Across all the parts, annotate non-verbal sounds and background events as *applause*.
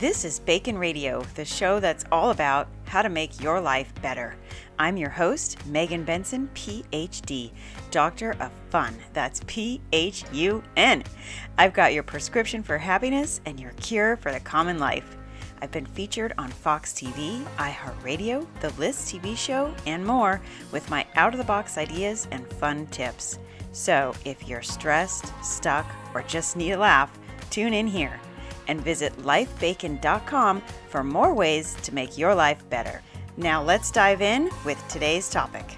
This is Bacon Radio, the show that's all about how to make your life better. I'm your host, Megan Benson, PhD, Doctor of Fun. That's P H U N. I've got your prescription for happiness and your cure for the common life. I've been featured on Fox TV, iHeartRadio, The List TV show, and more with my out of the box ideas and fun tips. So if you're stressed, stuck, or just need a laugh, tune in here and visit lifebacon.com for more ways to make your life better. Now let's dive in with today's topic.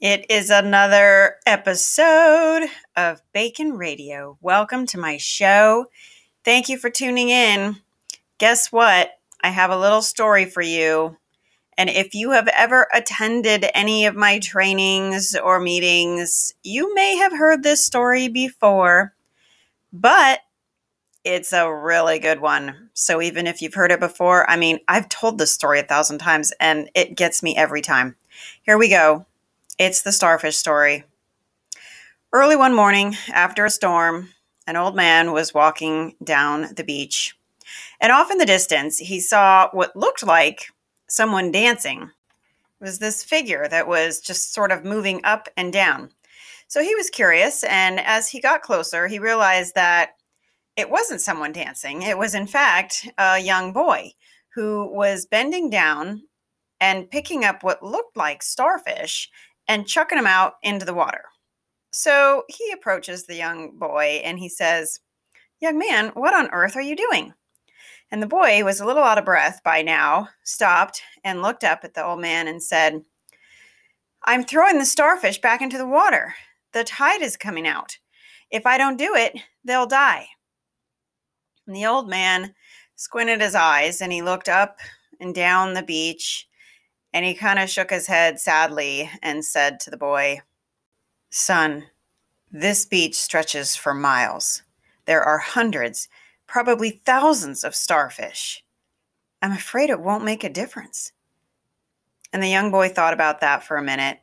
It is another episode of Bacon Radio. Welcome to my show. Thank you for tuning in. Guess what? I have a little story for you. And if you have ever attended any of my trainings or meetings, you may have heard this story before, but it's a really good one. So even if you've heard it before, I mean, I've told this story a thousand times and it gets me every time. Here we go. It's the starfish story. Early one morning, after a storm, an old man was walking down the beach. And off in the distance, he saw what looked like someone dancing. It was this figure that was just sort of moving up and down. So he was curious, and as he got closer, he realized that it wasn't someone dancing. It was, in fact, a young boy who was bending down and picking up what looked like starfish and chucking them out into the water. So he approaches the young boy and he says, Young man, what on earth are you doing? And the boy was a little out of breath by now, stopped and looked up at the old man and said, I'm throwing the starfish back into the water. The tide is coming out. If I don't do it, they'll die. And the old man squinted his eyes and he looked up and down the beach and he kind of shook his head sadly and said to the boy, Son, this beach stretches for miles. There are hundreds probably thousands of starfish. I'm afraid it won't make a difference. And the young boy thought about that for a minute,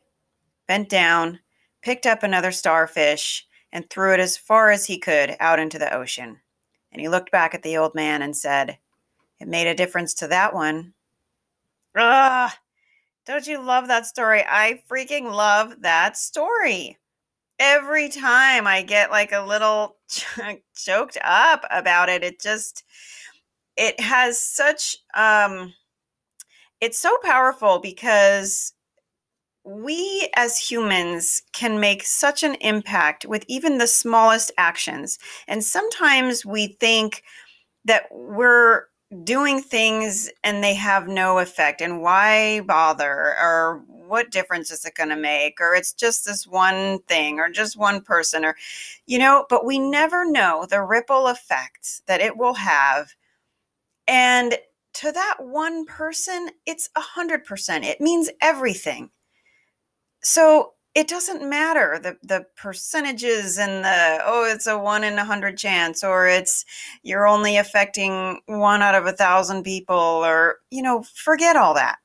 bent down, picked up another starfish, and threw it as far as he could out into the ocean. And he looked back at the old man and said, It made a difference to that one. Ah, don't you love that story? I freaking love that story every time I get like a little *laughs* choked up about it. It just it has such um it's so powerful because we as humans can make such an impact with even the smallest actions. And sometimes we think that we're doing things and they have no effect and why bother? Or what difference is it going to make? Or it's just this one thing or just one person or you know but we never know the ripple effects that it will have. And to that one person it's a hundred percent. It means everything so it doesn't matter the the percentages and the oh it's a one in a hundred chance or it's you're only affecting one out of a thousand people or you know forget all that.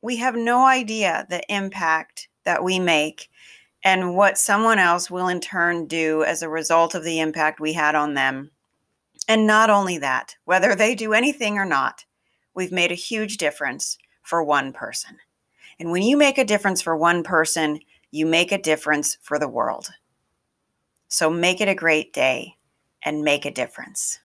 We have no idea the impact that we make and what someone else will in turn do as a result of the impact we had on them. And not only that whether they do anything or not we've made a huge difference for one person and when you make a difference for one person, you make a difference for the world. So make it a great day and make a difference.